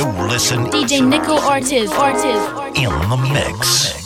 You listen DJ Nico Ortiz. Ortiz. in the mix.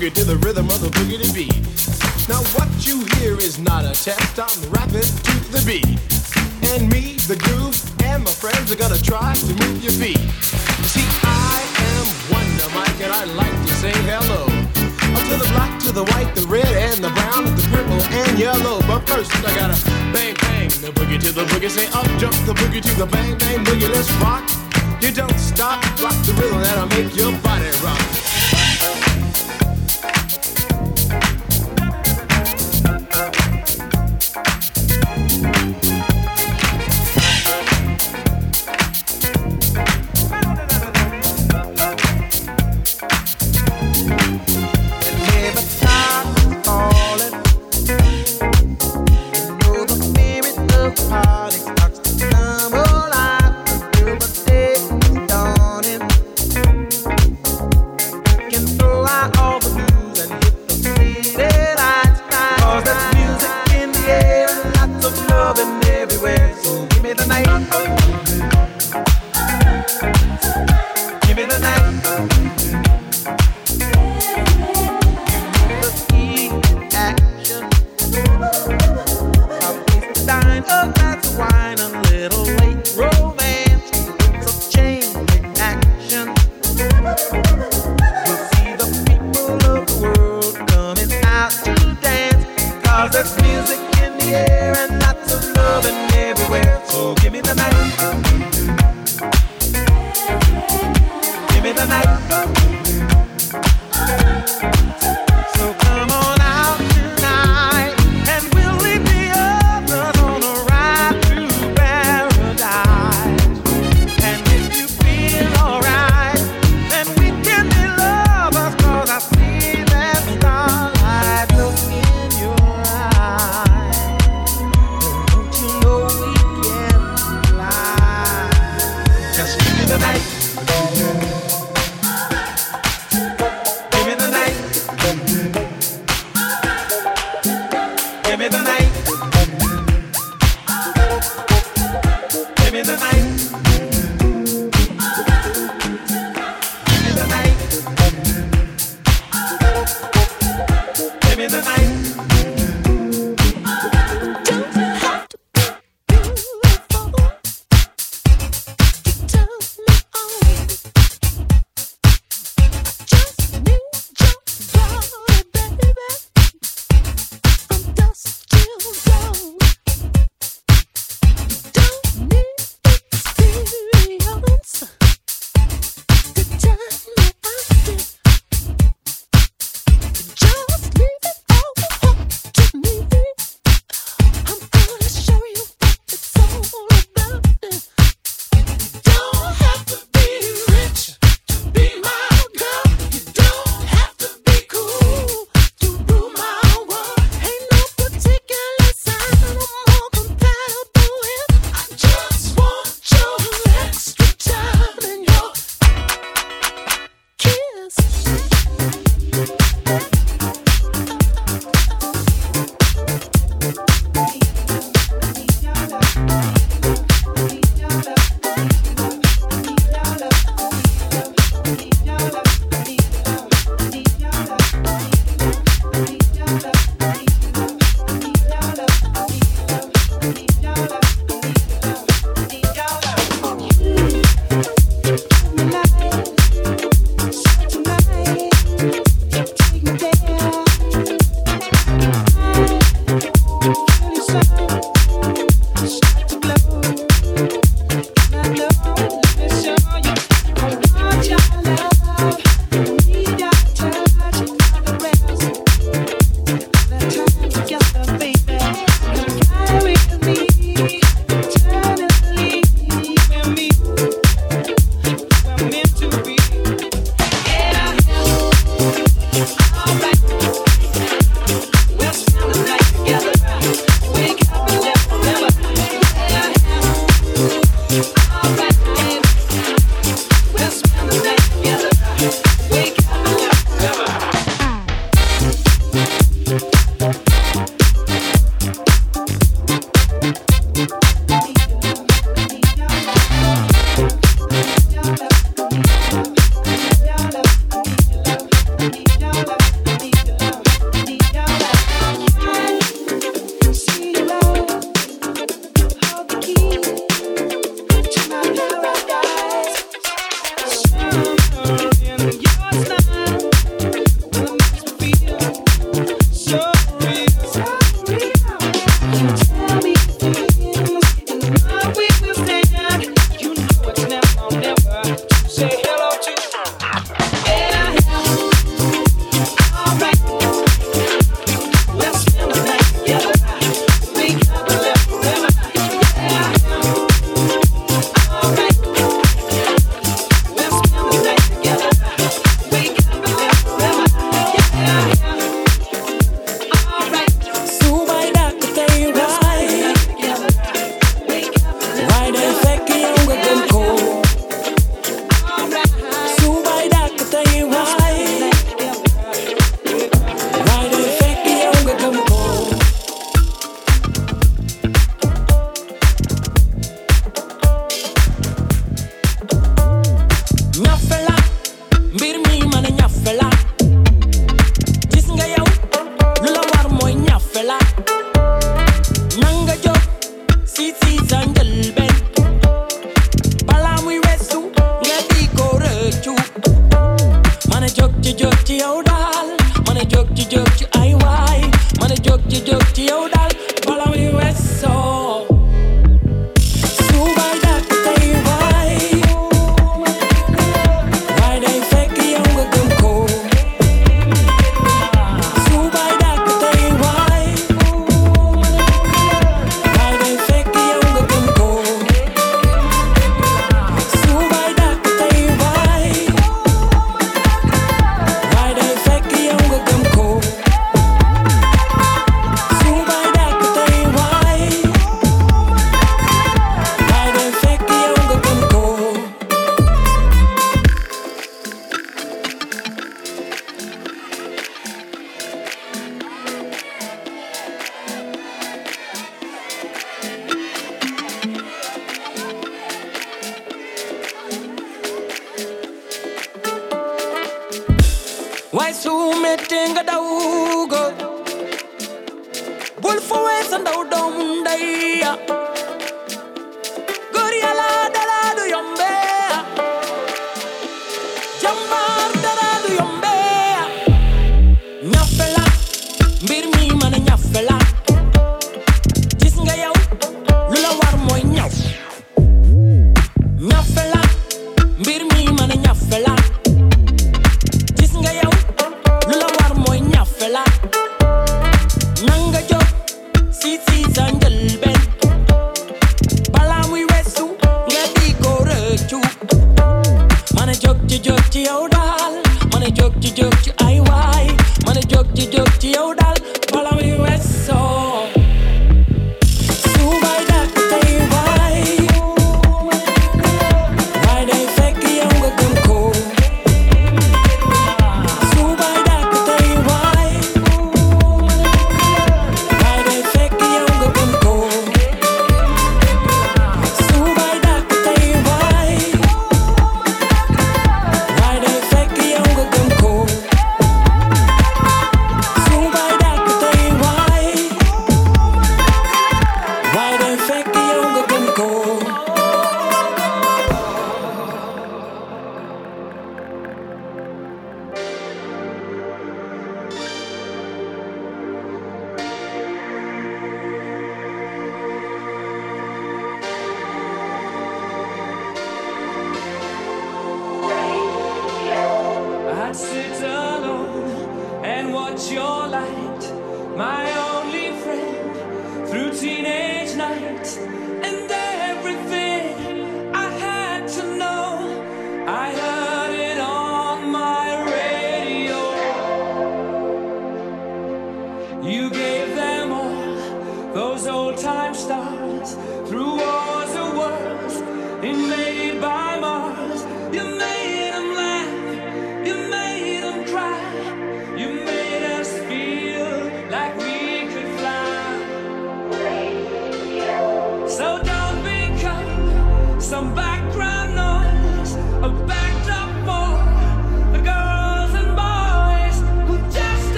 Boogie to the rhythm of the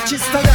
Batista né?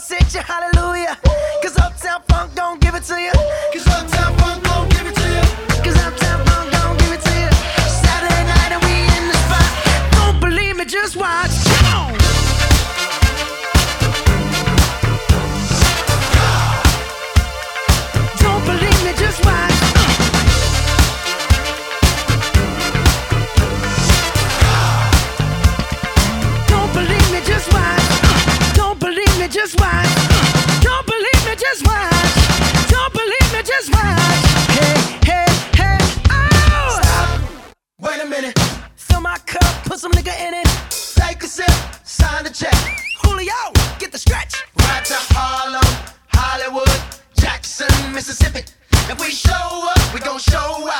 I'll sit you hallelujah. Cause Uptown Funk don't give it to you. Cause Uptown Funk some nigga in it. Take a sip, sign the check. Julio, get the stretch. Right to Harlem, Hollywood, Jackson, Mississippi. If we show up, we gon' show out.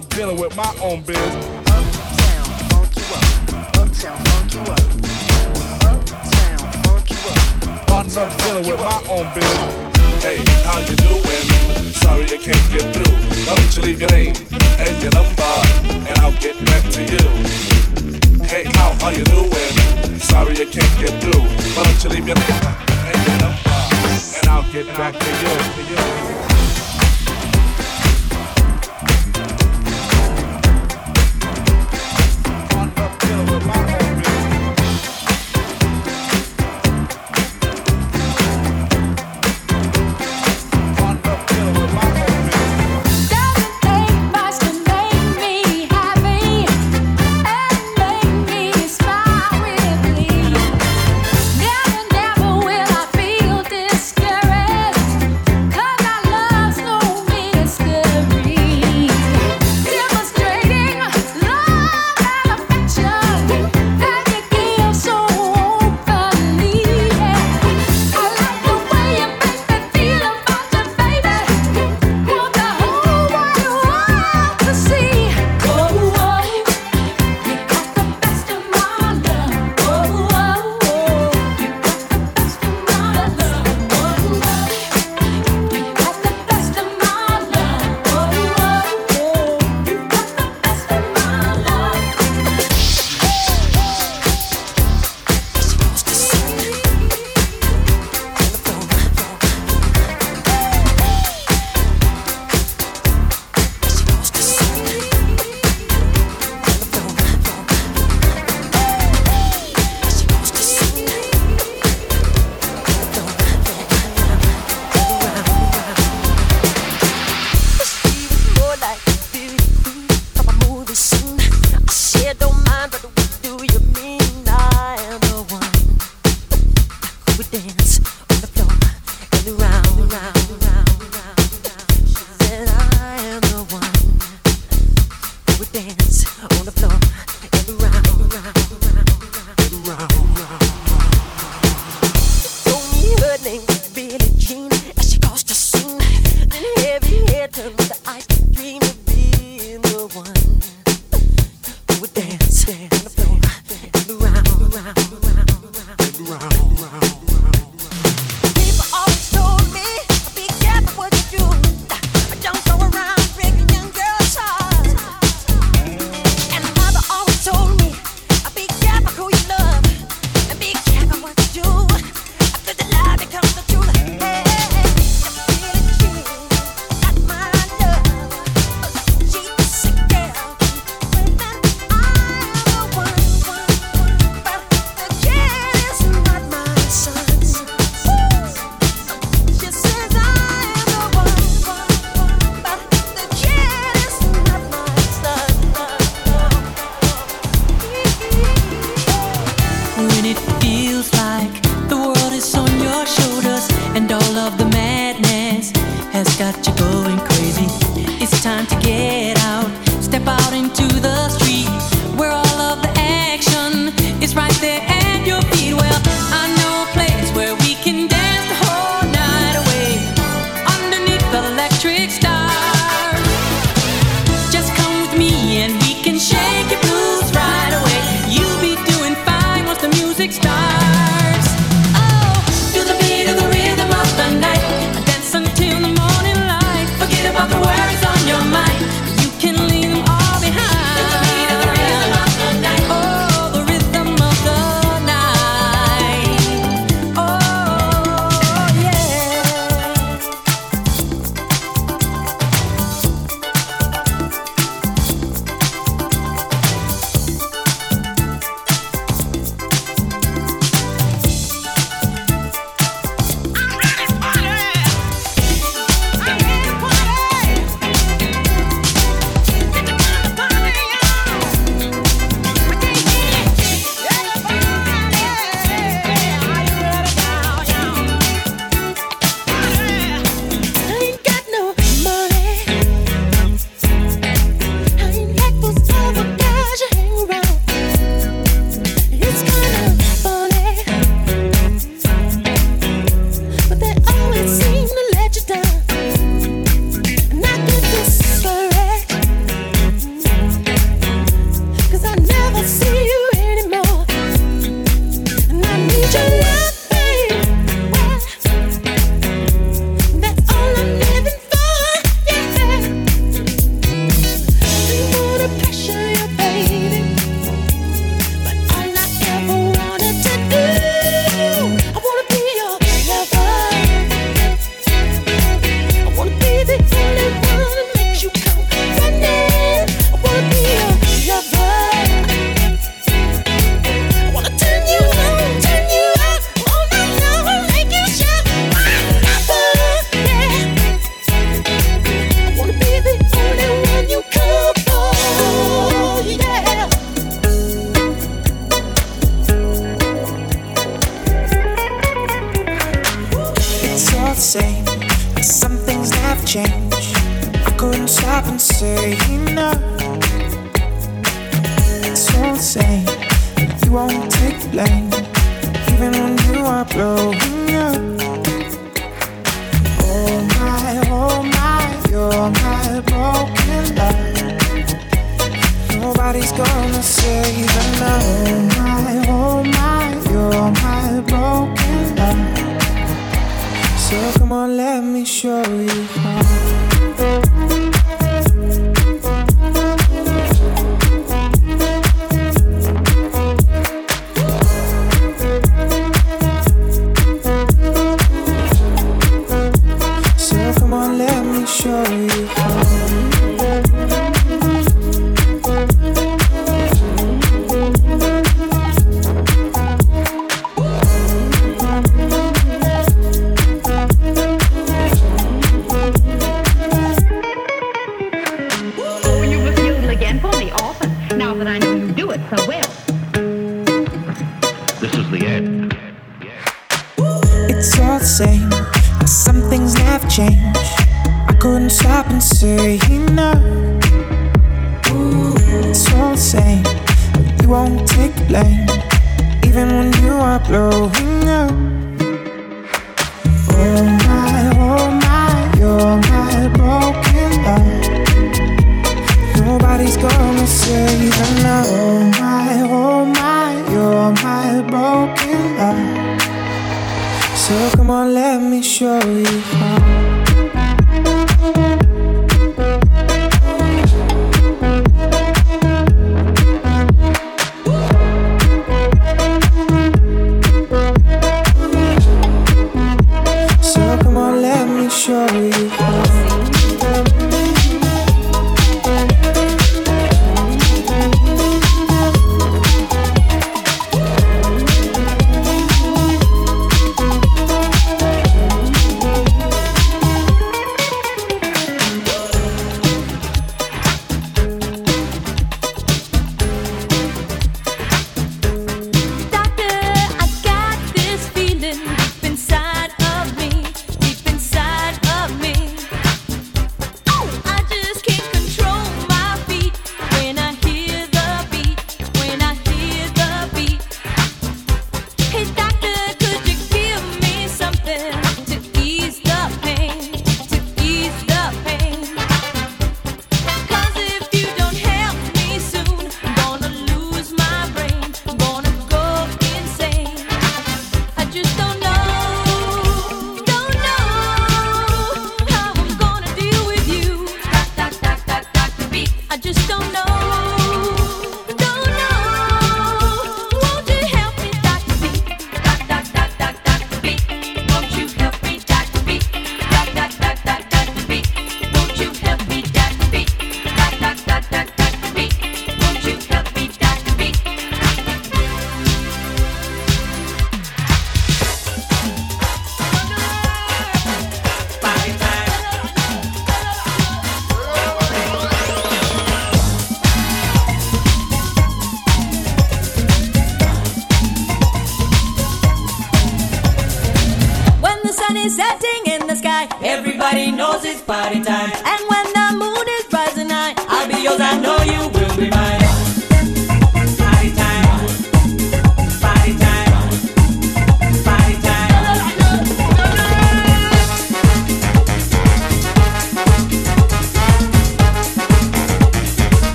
I'm dealing with my own biz. Uptown, funk you up. Uptown, funk you up. Uptown, funk you up. I'm dealing with my own biz. Hey, how you doing? Sorry I can't get through. Why don't you leave your name and your number, and I'll get back to you. Hey, how are you doing? Sorry I can't get through. Why don't you leave your name and your number, and I'll get back to you.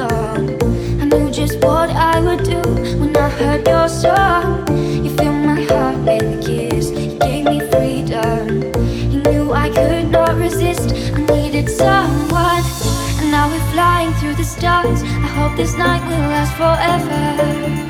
long. I knew just what I would do when I heard your song. You filled my heart with a kiss, you gave me freedom. You knew I could not resist, I needed someone. And now we're flying through the stars. I hope this night will last forever.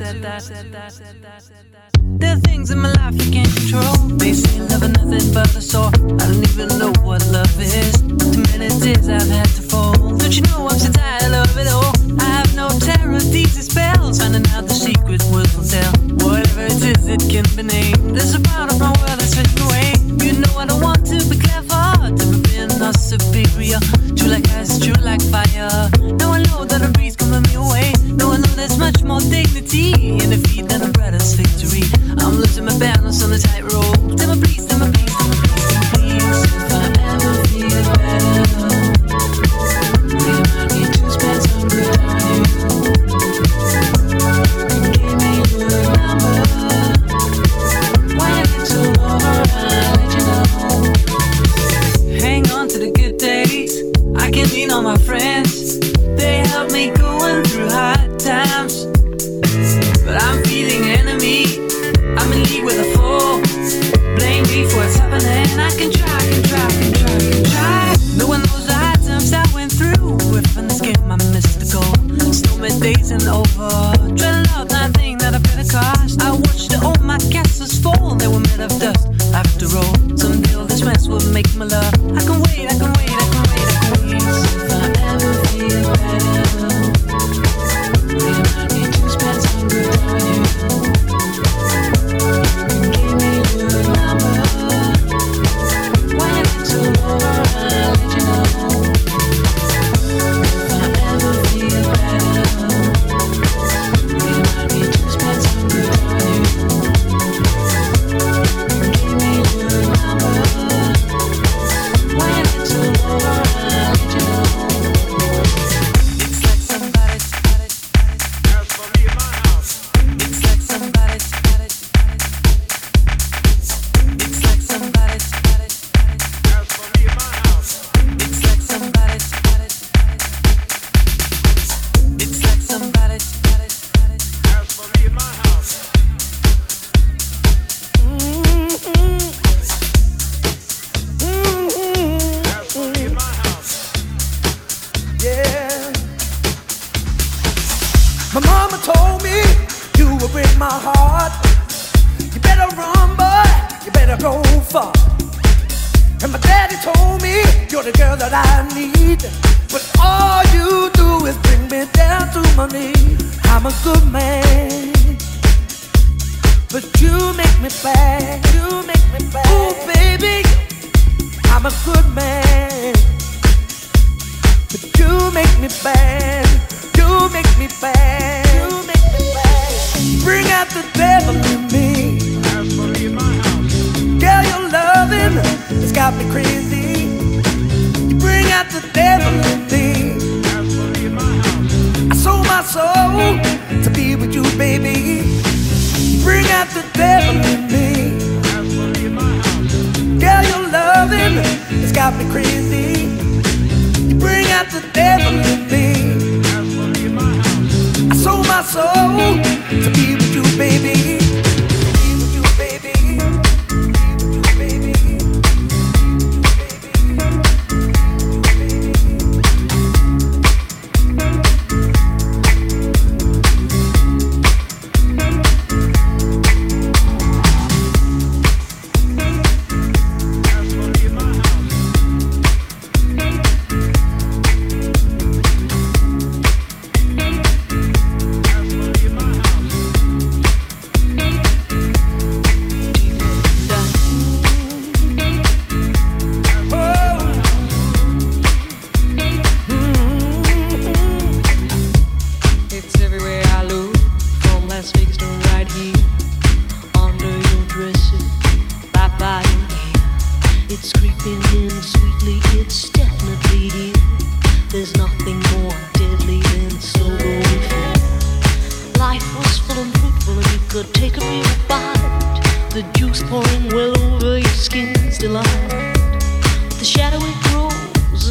Accept that.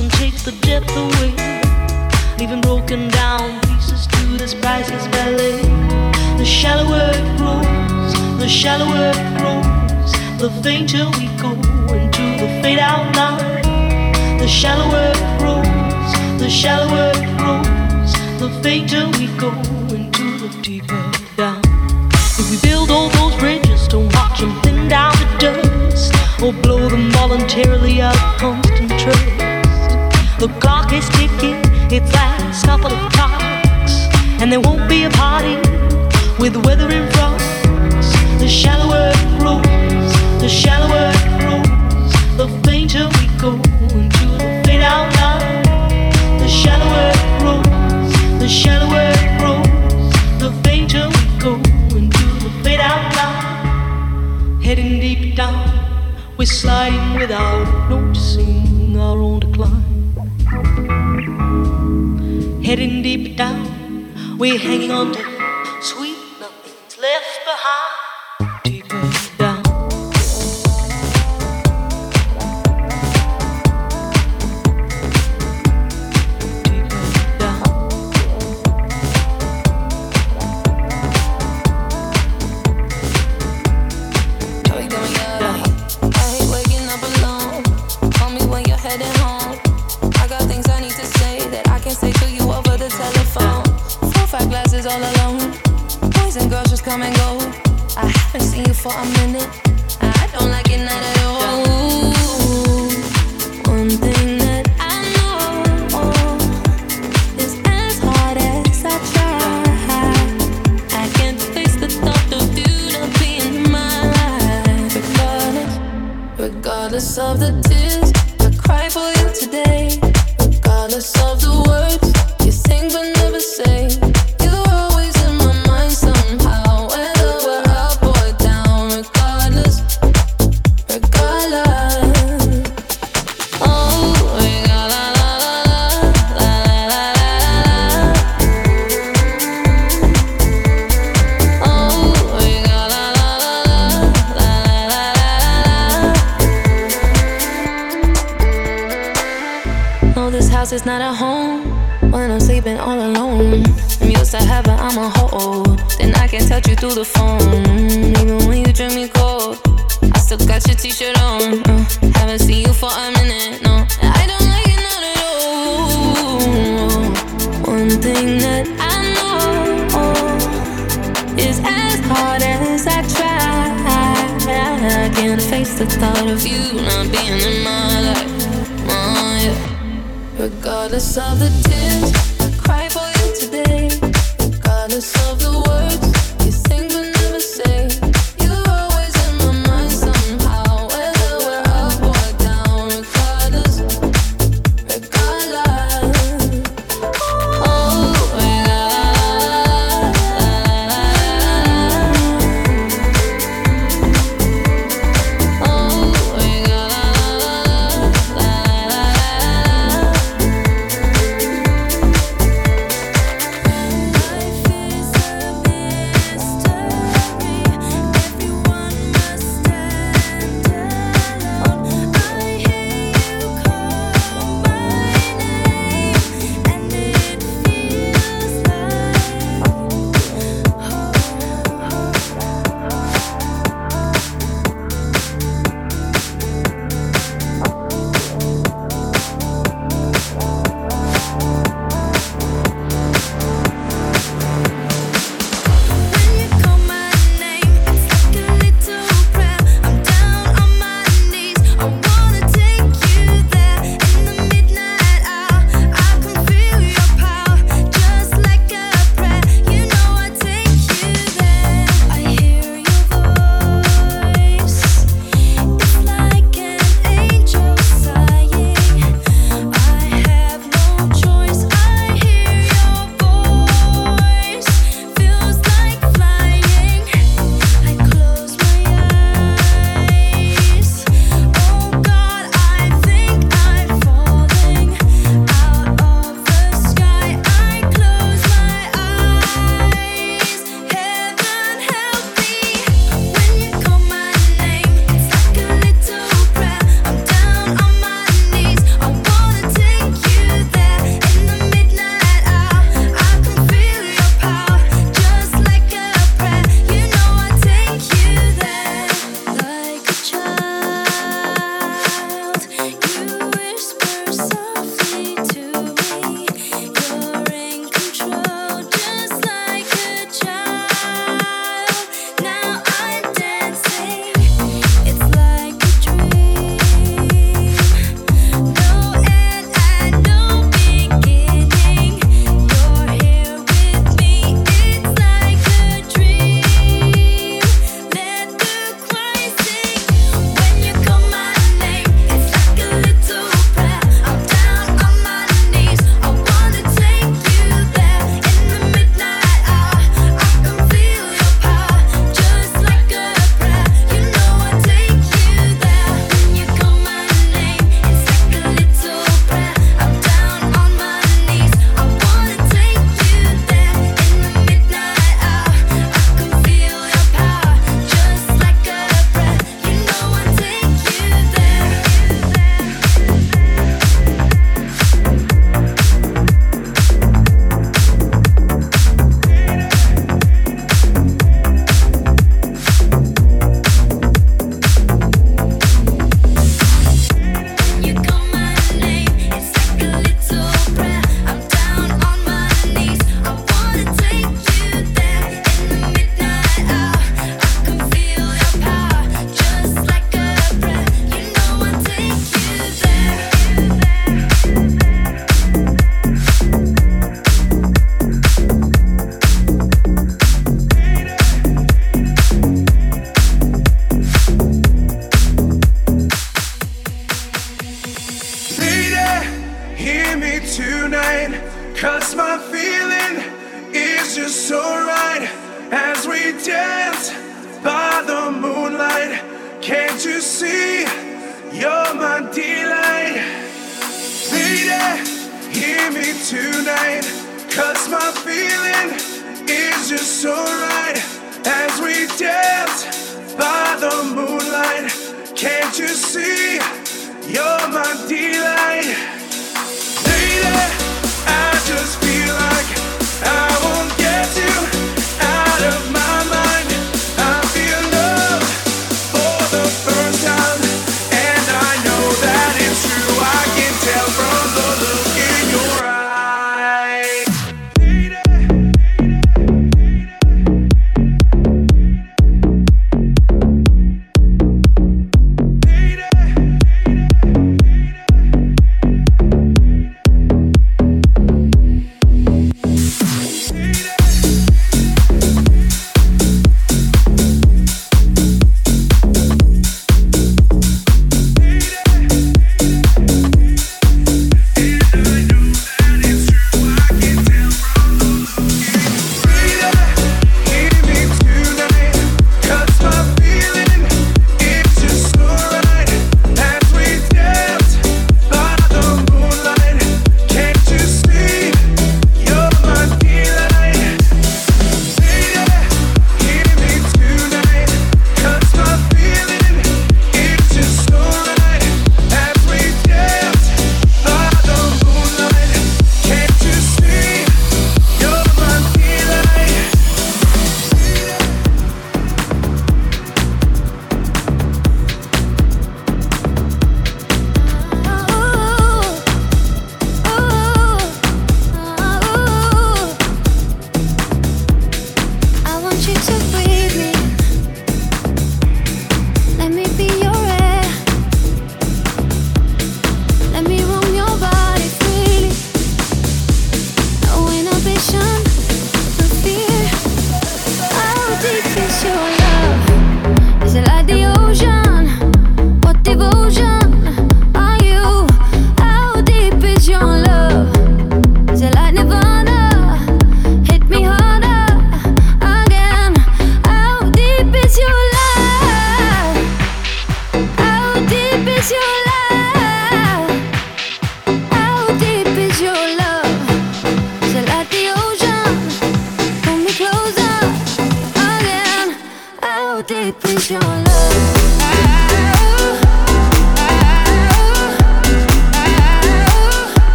and takes the depth away, leaving broken down pieces to this priceless ballet. The shallower it grows, the shallower it grows, the fainter we go into the fade out line. The shallower it grows, the shallower it grows, the fainter we go into the deeper down. If we build all those bridges, don't watch them thin down the dust, or blow them voluntarily out of constant trust. The clock is ticking, it's last couple of clocks, and there won't be a party with weather in front. The shallower it grows, the shallower it grows, the fainter we go into the fade out line. The shallower it grows, the shallower it grows, the fainter we go into the fade out line. Heading deep down, we're sliding without noticing our own decline heading deep down. We're hanging on to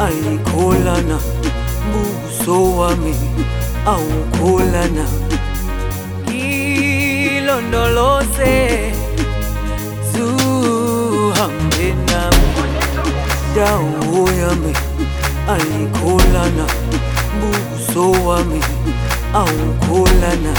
ayikhola na buso wami awukhola na ilondoloze zuhambe nami. Dawo yami ayikhola na buso wami awukhola na